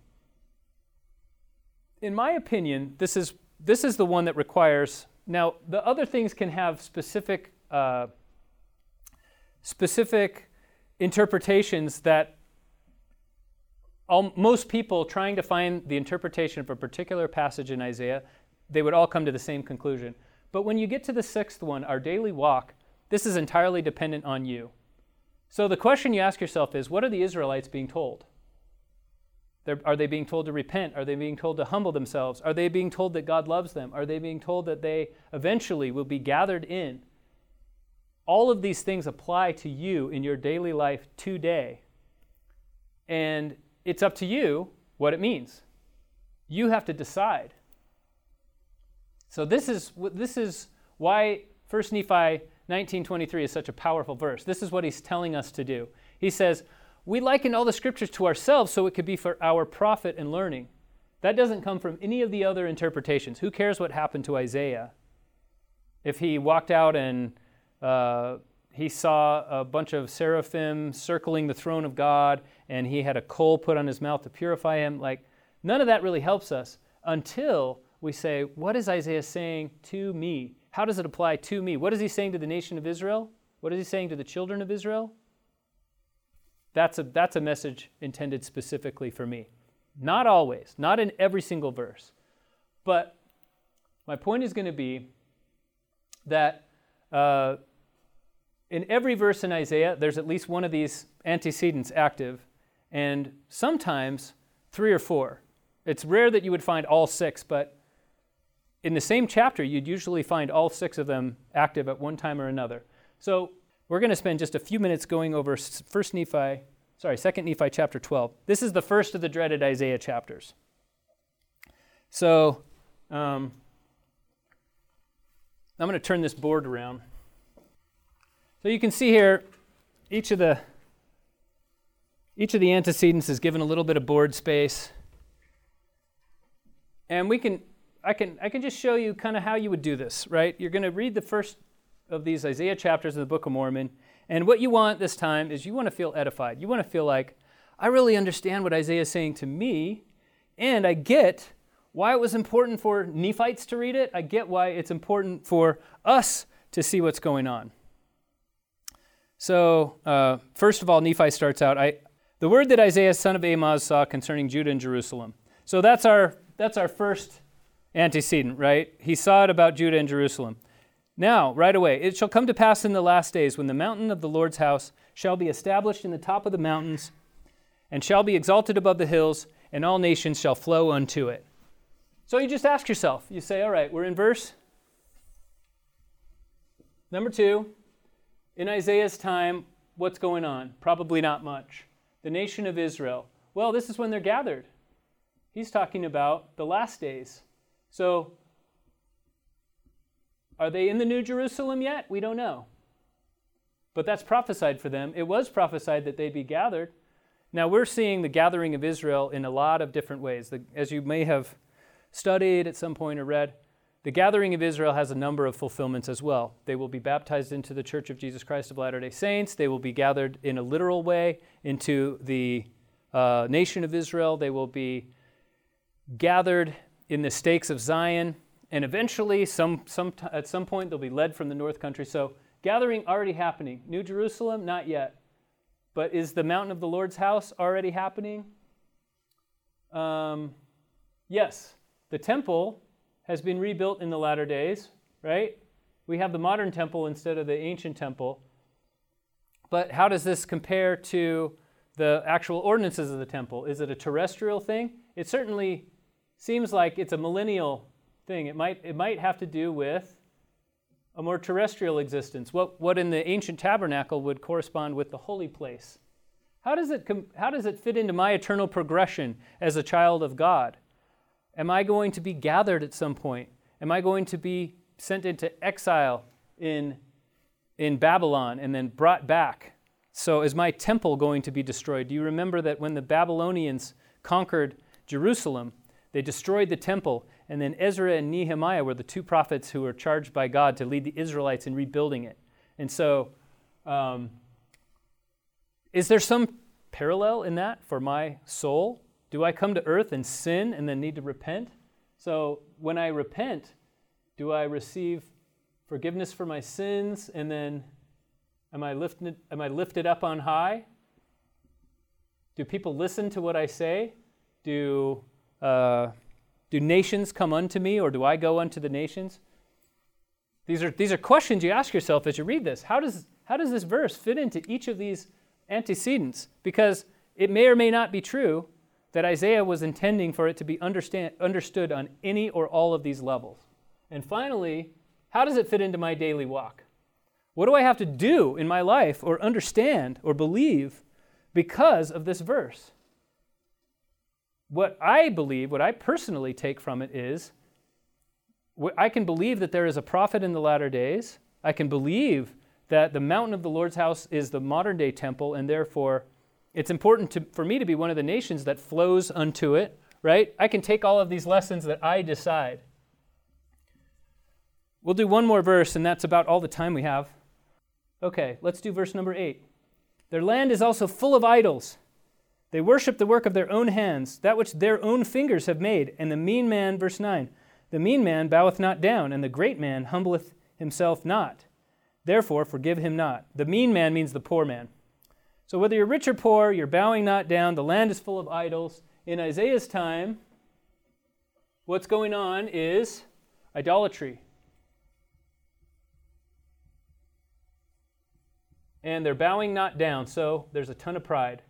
In my opinion, this is, this is the one that requires. Now, the other things can have specific, uh, specific interpretations that all, most people trying to find the interpretation of a particular passage in Isaiah, they would all come to the same conclusion. But when you get to the sixth one, our daily walk, this is entirely dependent on you. So the question you ask yourself is what are the Israelites being told? They're, are they being told to repent? Are they being told to humble themselves? Are they being told that God loves them? Are they being told that they eventually will be gathered in? All of these things apply to you in your daily life today. And it's up to you what it means. You have to decide. So this is this is why 1 Nephi 19:23 is such a powerful verse. This is what he's telling us to do. He says, "We liken all the scriptures to ourselves so it could be for our profit and learning." That doesn't come from any of the other interpretations. Who cares what happened to Isaiah? If he walked out and uh, he saw a bunch of seraphim circling the throne of God and he had a coal put on his mouth to purify him. Like, none of that really helps us until we say, What is Isaiah saying to me? How does it apply to me? What is he saying to the nation of Israel? What is he saying to the children of Israel? That's a, that's a message intended specifically for me. Not always, not in every single verse. But my point is going to be that uh, in every verse in Isaiah, there's at least one of these antecedents active, and sometimes three or four. It's rare that you would find all six, but in the same chapter, you'd usually find all six of them active at one time or another. So we're going to spend just a few minutes going over First Nephi, sorry, Second Nephi chapter 12. This is the first of the dreaded Isaiah chapters. So um, I'm going to turn this board around. So you can see here, each of the each of the antecedents is given a little bit of board space. And we can I can I can just show you kind of how you would do this, right? You're going to read the first of these Isaiah chapters in the Book of Mormon, and what you want this time is you want to feel edified. You want to feel like I really understand what Isaiah is saying to me, and I get why it was important for Nephites to read it. I get why it's important for us to see what's going on. So, uh, first of all, Nephi starts out I, the word that Isaiah, son of Amoz, saw concerning Judah and Jerusalem. So, that's our, that's our first antecedent, right? He saw it about Judah and Jerusalem. Now, right away, it shall come to pass in the last days when the mountain of the Lord's house shall be established in the top of the mountains and shall be exalted above the hills, and all nations shall flow unto it. So you just ask yourself, you say, all right, we're in verse number two. In Isaiah's time, what's going on? Probably not much. The nation of Israel. Well, this is when they're gathered. He's talking about the last days. So, are they in the New Jerusalem yet? We don't know. But that's prophesied for them. It was prophesied that they'd be gathered. Now, we're seeing the gathering of Israel in a lot of different ways. The, as you may have studied at some point or read, the gathering of Israel has a number of fulfillments as well. They will be baptized into the Church of Jesus Christ of Latter day Saints. They will be gathered in a literal way into the uh, nation of Israel. They will be gathered in the stakes of Zion. And eventually, some, some, at some point, they'll be led from the north country. So, gathering already happening. New Jerusalem, not yet. But is the mountain of the Lord's house already happening? Um, yes. The temple has been rebuilt in the latter days, right? We have the modern temple instead of the ancient temple. But how does this compare to the actual ordinances of the temple? Is it a terrestrial thing? It certainly seems like it's a millennial thing. It might, it might have to do with a more terrestrial existence. What, what in the ancient tabernacle would correspond with the holy place? How does, it com- how does it fit into my eternal progression as a child of God? Am I going to be gathered at some point? Am I going to be sent into exile in, in Babylon and then brought back? So, is my temple going to be destroyed? Do you remember that when the Babylonians conquered Jerusalem, they destroyed the temple and then Ezra and Nehemiah were the two prophets who were charged by God to lead the Israelites in rebuilding it. And so, um, is there some parallel in that for my soul? Do I come to earth and sin and then need to repent? So, when I repent, do I receive forgiveness for my sins and then am I lifted, am I lifted up on high? Do people listen to what I say? Do, uh, do nations come unto me or do I go unto the nations? These are, these are questions you ask yourself as you read this. How does, how does this verse fit into each of these antecedents? Because it may or may not be true that Isaiah was intending for it to be understand, understood on any or all of these levels. And finally, how does it fit into my daily walk? What do I have to do in my life or understand or believe because of this verse? What I believe, what I personally take from it is I can believe that there is a prophet in the latter days. I can believe that the mountain of the Lord's house is the modern day temple, and therefore it's important to, for me to be one of the nations that flows unto it, right? I can take all of these lessons that I decide. We'll do one more verse, and that's about all the time we have. Okay, let's do verse number eight. Their land is also full of idols. They worship the work of their own hands, that which their own fingers have made. And the mean man, verse 9, the mean man boweth not down, and the great man humbleth himself not. Therefore, forgive him not. The mean man means the poor man. So, whether you're rich or poor, you're bowing not down. The land is full of idols. In Isaiah's time, what's going on is idolatry. And they're bowing not down, so there's a ton of pride.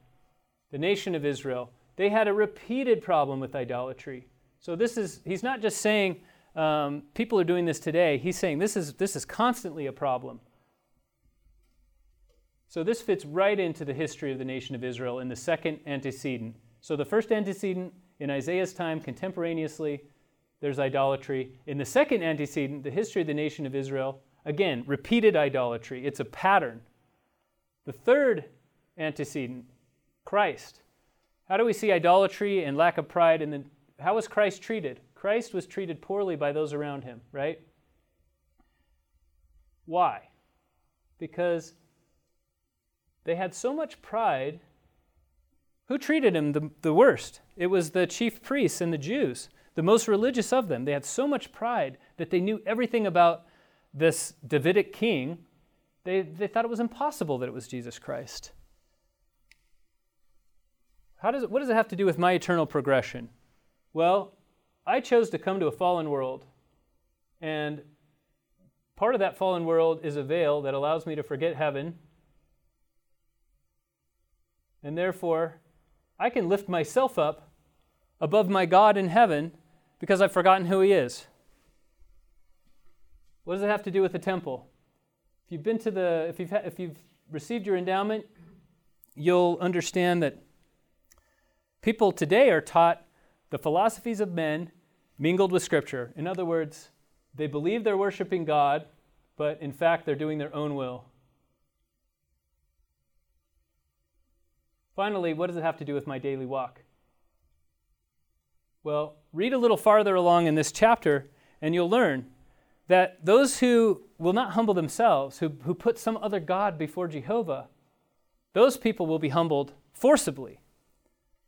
The nation of Israel, they had a repeated problem with idolatry. So this is, he's not just saying um, people are doing this today. He's saying this is, this is constantly a problem. So this fits right into the history of the nation of Israel in the second antecedent. So the first antecedent in Isaiah's time, contemporaneously, there's idolatry. In the second antecedent, the history of the nation of Israel, again, repeated idolatry. It's a pattern. The third antecedent, Christ. How do we see idolatry and lack of pride in the how was Christ treated? Christ was treated poorly by those around him, right? Why? Because they had so much pride. Who treated him the, the worst? It was the chief priests and the Jews, the most religious of them. They had so much pride that they knew everything about this Davidic king, they, they thought it was impossible that it was Jesus Christ. How does it, what does it have to do with my eternal progression? Well, I chose to come to a fallen world, and part of that fallen world is a veil that allows me to forget heaven. And therefore, I can lift myself up above my God in heaven because I've forgotten who He is. What does it have to do with the temple? If you've been to the, if you've, if you've received your endowment, you'll understand that people today are taught the philosophies of men mingled with Scripture. In other words, they believe they're worshiping God, but in fact, they're doing their own will. Finally, what does it have to do with my daily walk? Well, read a little farther along in this chapter, and you'll learn that those who will not humble themselves, who, who put some other God before Jehovah, those people will be humbled forcibly.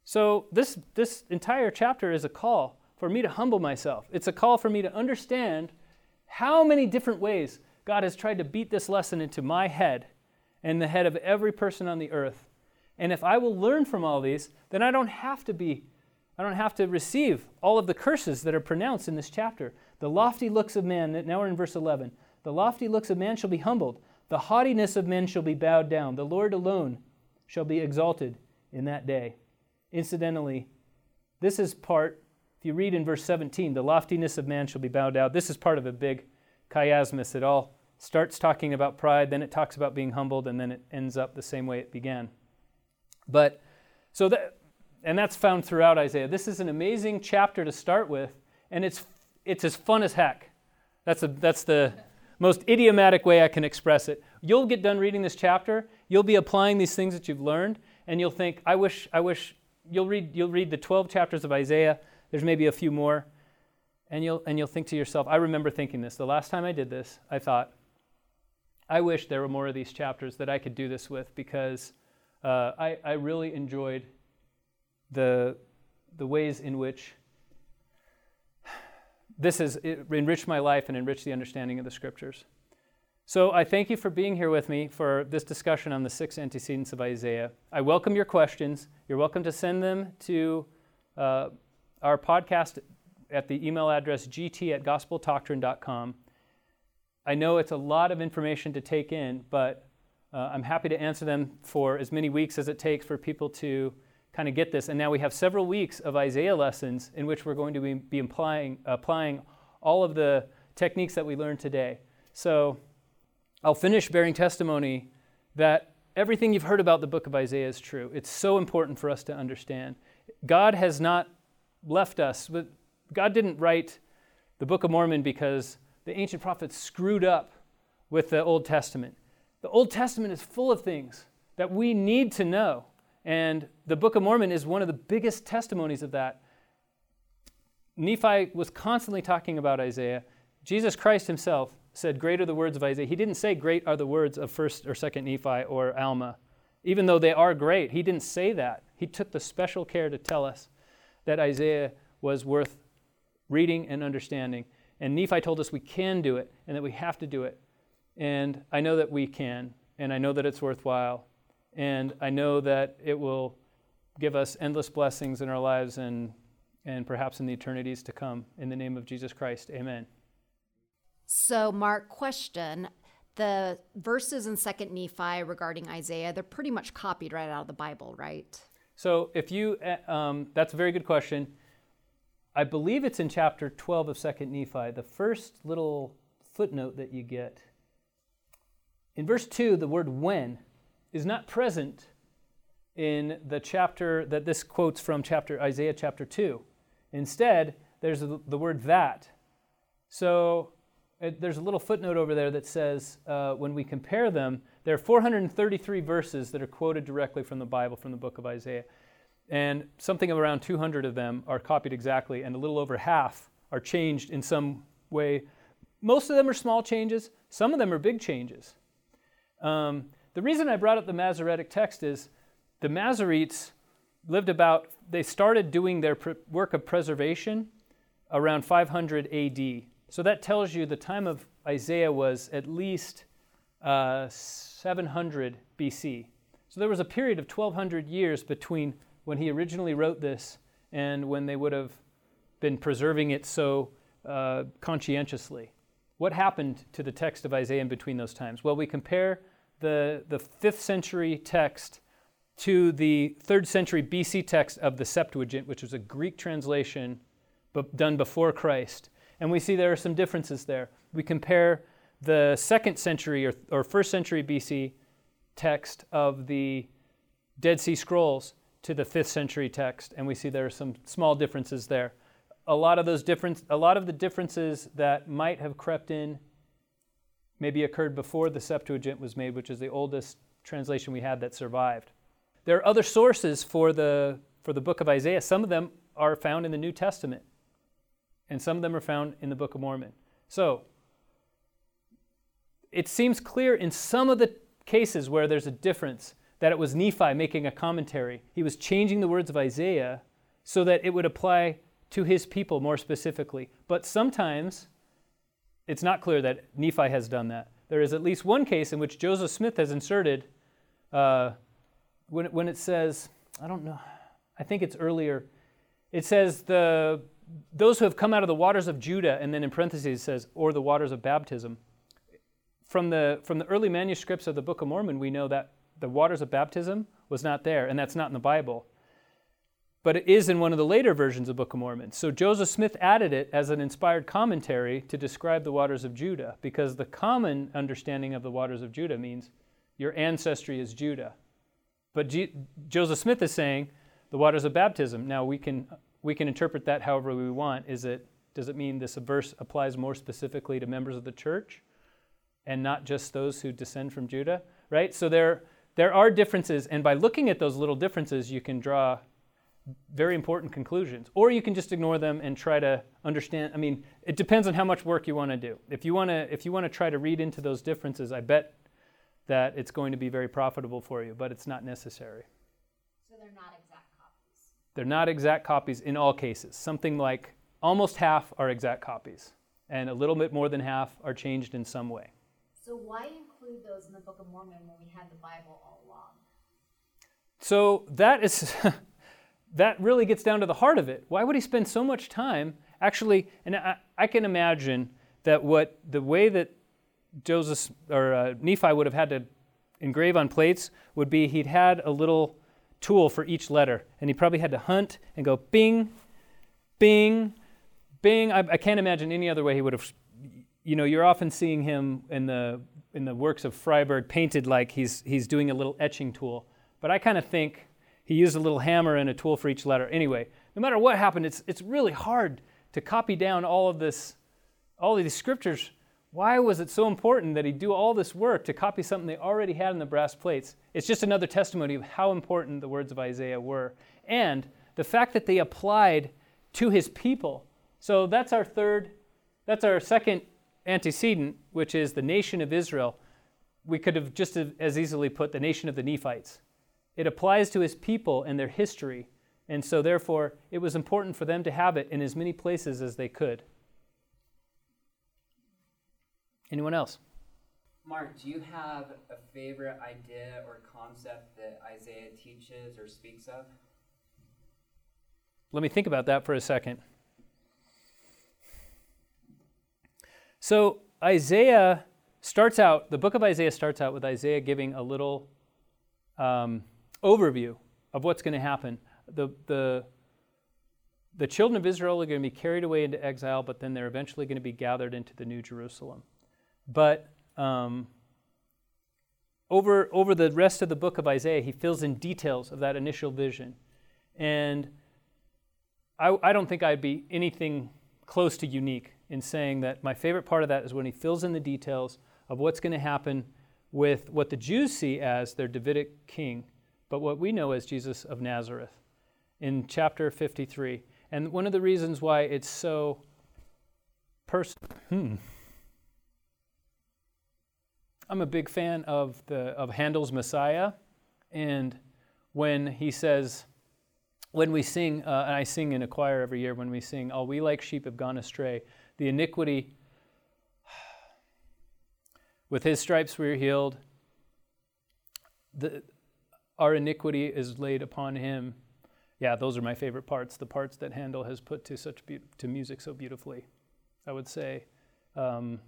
So, this, this entire chapter is a call for me to humble myself. It's a call for me to understand how many different ways God has tried to beat this lesson into my head and the head of every person on the earth. And if I will learn from all these, then I don't have to be, I don't have to receive all of the curses that are pronounced in this chapter. The lofty looks of man, now we're in verse 11. The lofty looks of man shall be humbled, the haughtiness of men shall be bowed down. The Lord alone shall be exalted in that day. Incidentally, this is part, if you read in verse 17, the loftiness of man shall be bowed down. This is part of a big chiasmus. It all starts talking about pride, then it talks about being humbled, and then it ends up the same way it began. But, so that, and that's found throughout Isaiah. This is an amazing chapter to start with, and it's, it's as fun as heck. That's, a, that's the most idiomatic way I can express it. You'll get done reading this chapter, you'll be applying these things that you've learned, and you'll think, I wish, I wish you'll read, you'll read the 12 chapters of Isaiah. There's maybe a few more. And you'll, and you'll think to yourself, I remember thinking this. The last time I did this, I thought, I wish there were more of these chapters that I could do this with because uh, I, I really enjoyed the, the ways in which this has enriched my life and enriched the understanding of the scriptures. So I thank you for being here with me for this discussion on the six antecedents of Isaiah. I welcome your questions. You're welcome to send them to uh, our podcast at the email address gt at gospeldoctrine.com. I know it's a lot of information to take in, but uh, I'm happy to answer them for as many weeks as it takes for people to kind of get this. And now we have several weeks of Isaiah lessons in which we're going to be, be applying, applying all of the techniques that we learned today. So I'll finish bearing testimony that everything you've heard about the book of Isaiah is true. It's so important for us to understand. God has not left us. God didn't write the Book of Mormon because the ancient prophets screwed up with the Old Testament. The Old Testament is full of things that we need to know. And the Book of Mormon is one of the biggest testimonies of that. Nephi was constantly talking about Isaiah. Jesus Christ himself said, Great are the words of Isaiah. He didn't say, Great are the words of 1st or 2nd Nephi or Alma, even though they are great. He didn't say that. He took the special care to tell us that Isaiah was worth reading and understanding. And Nephi told us we can do it and that we have to do it. And I know that we can, and I know that it's worthwhile, and I know that it will give us endless blessings in our lives and, and perhaps in the eternities to come. In the name of Jesus Christ, amen. So, Mark, question. The verses in 2nd Nephi regarding Isaiah, they're pretty much copied right out of the Bible, right? So, if you, uh, um, that's a very good question. I believe it's in chapter 12 of 2nd Nephi, the first little footnote that you get. In verse 2, the word when is not present in the chapter that this quotes from chapter Isaiah chapter 2. Instead, there's the word that. So it, there's a little footnote over there that says uh, when we compare them, there are 433 verses that are quoted directly from the Bible, from the book of Isaiah. And something around 200 of them are copied exactly, and a little over half are changed in some way. Most of them are small changes, some of them are big changes. Um, the reason I brought up the Masoretic text is the Masoretes lived about, they started doing their work of preservation around 500 AD. So that tells you the time of Isaiah was at least uh, 700 BC. So there was a period of 1,200 years between when he originally wrote this and when they would have been preserving it so uh, conscientiously. What happened to the text of Isaiah in between those times? Well, we compare the, the 5th century text to the 3rd century BC text of the Septuagint, which was a Greek translation done before Christ. And we see there are some differences there. We compare the 2nd century or, or 1st century BC text of the Dead Sea Scrolls to the fifth century text, and we see there are some small differences there. A lot of those difference, a lot of the differences that might have crept in, maybe occurred before the Septuagint was made, which is the oldest translation we had that survived. There are other sources for the for the book of Isaiah. Some of them are found in the New Testament, and some of them are found in the Book of Mormon. So it seems clear in some of the cases where there's a difference that it was Nephi making a commentary. He was changing the words of Isaiah so that it would apply to his people more specifically. But sometimes it's not clear that Nephi has done that. There is at least one case in which Joseph Smith has inserted, uh, when, when it says, I don't know, I think it's earlier, it says, the, those who have come out of the waters of Judah, and then in parentheses says, or the waters of baptism. From the, from the early manuscripts of the Book of Mormon, we know that the waters of baptism was not there, and that's not in the Bible. But it is in one of the later versions of Book of Mormon. So Joseph Smith added it as an inspired commentary to describe the waters of Judah, because the common understanding of the waters of Judah means your ancestry is Judah. But G- Joseph Smith is saying the waters of baptism. Now we can we can interpret that however we want. Is it does it mean this verse applies more specifically to members of the church and not just those who descend from Judah? Right? So there there are differences, and by looking at those little differences, you can draw very important conclusions. Or you can just ignore them and try to understand. I mean, it depends on how much work you want to do. If you want to if you want to try to read into those differences, I bet that it's going to be very profitable for you, but it's not necessary. So they're not. They're not exact copies in all cases. Something like almost half are exact copies, and a little bit more than half are changed in some way. So why include those in the Book of Mormon when we had the Bible all along? So that is that really gets down to the heart of it. Why would he spend so much time actually? And I, I can imagine that what the way that Joseph or uh, Nephi would have had to engrave on plates would be he'd had a little tool for each letter, and he probably had to hunt and go bing, bing, bing. I, I can't imagine any other way he would have. You know, you're often seeing him in the in the works of Friberg painted like he's he's doing a little etching tool, but I kind of think he used a little hammer and a tool for each letter. Anyway, no matter what happened, it's, it's really hard to copy down all of this, all of these scriptures. Why was it so important that he do all this work to copy something they already had in the brass plates? It's just another testimony of how important the words of Isaiah were. And the fact that they applied to his people. So that's our third, that's our second antecedent, which is the nation of Israel. We could have just as easily put the nation of the Nephites. It applies to his people and their history, and so therefore it was important for them to have it in as many places as they could. Anyone else? Mark, do you have a favorite idea or concept that Isaiah teaches or speaks of? Let me think about that for a second. So, Isaiah starts out, the book of Isaiah starts out with Isaiah giving a little um, overview of what's going to happen. The, the, the children of Israel are going to be carried away into exile, but then they're eventually going to be gathered into the New Jerusalem. But um, over, over the rest of the book of Isaiah, he fills in details of that initial vision. And I, I don't think I'd be anything close to unique in saying that my favorite part of that is when he fills in the details of what's going to happen with what the Jews see as their Davidic king but what we know as Jesus of Nazareth in chapter 53. And one of the reasons why it's so personal. Hmm. I'm a big fan of the of Handel's Messiah, and when he says, when we sing, uh, and I sing in a choir every year, when we sing, "All we like sheep have gone astray," the iniquity. With his stripes we are healed. The, our iniquity is laid upon him. Yeah, those are my favorite parts, the parts that Handel has put to such be- to music so beautifully. I would say, um,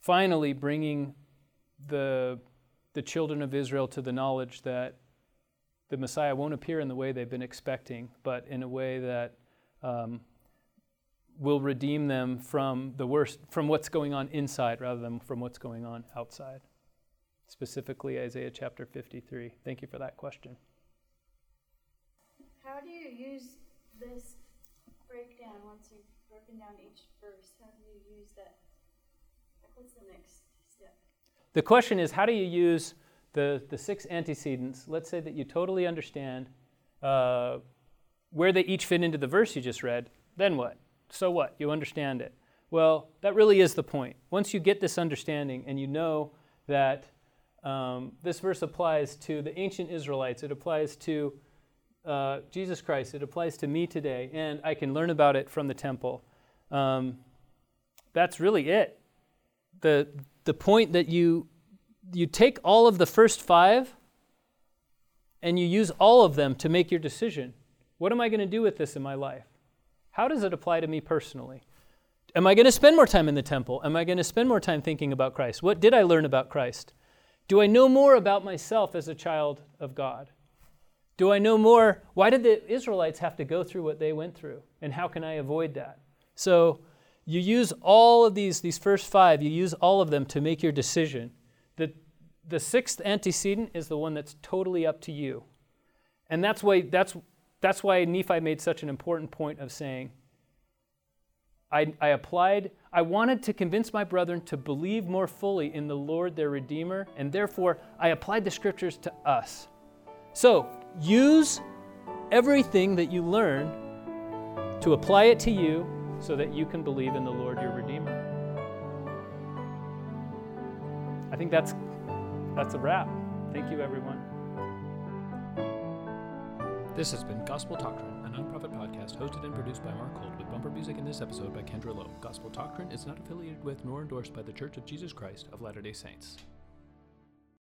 finally, bringing the the children of Israel to the knowledge that the Messiah won't appear in the way they've been expecting, but in a way that um, will redeem them from the worst, from what's going on inside rather than from what's going on outside specifically Isaiah chapter 53? Thank you for that question. How do you use this breakdown once you've broken down each verse? How do you use that? what's the next step? The question is how do you use the, the six antecedents? Let's say that you totally understand uh, where they each fit into the verse you just read. Then what? So what? You understand it. Well, that really is the point. Once you get this understanding and you know that um, this verse applies to the ancient Israelites, it applies to uh, Jesus Christ, it applies to me today, and I can learn about it from the temple. Um, that's really it. The, the point that you, you take all of the first five and you use all of them to make your decision. What am I going to do with this in my life? How does it apply to me personally? Am I going to spend more time in the temple? Am I going to spend more time thinking about Christ? What did I learn about Christ? Do I know more about myself as a child of God? Do I know more? Why did the Israelites have to go through what they went through? And how can I avoid that? So you use all of these, these first five, you use all of them to make your decision. The, the sixth antecedent is the one that's totally up to you. And that's why, that's, that's why Nephi made such an important point of saying, I, I applied, I wanted to convince my brethren to believe more fully in the Lord their Redeemer, and therefore I applied the scriptures to us. So use everything that you learn to apply it to you so that you can believe in the Lord your Redeemer. I think that's that's a wrap. Thank you everyone. This has been Gospel Doctrine, a nonprofit podcast hosted and produced by Mark Holt with bumper music in this episode by Kendra Lowe. Gospel Doctrine is not affiliated with nor endorsed by The Church of Jesus Christ of Latter day Saints.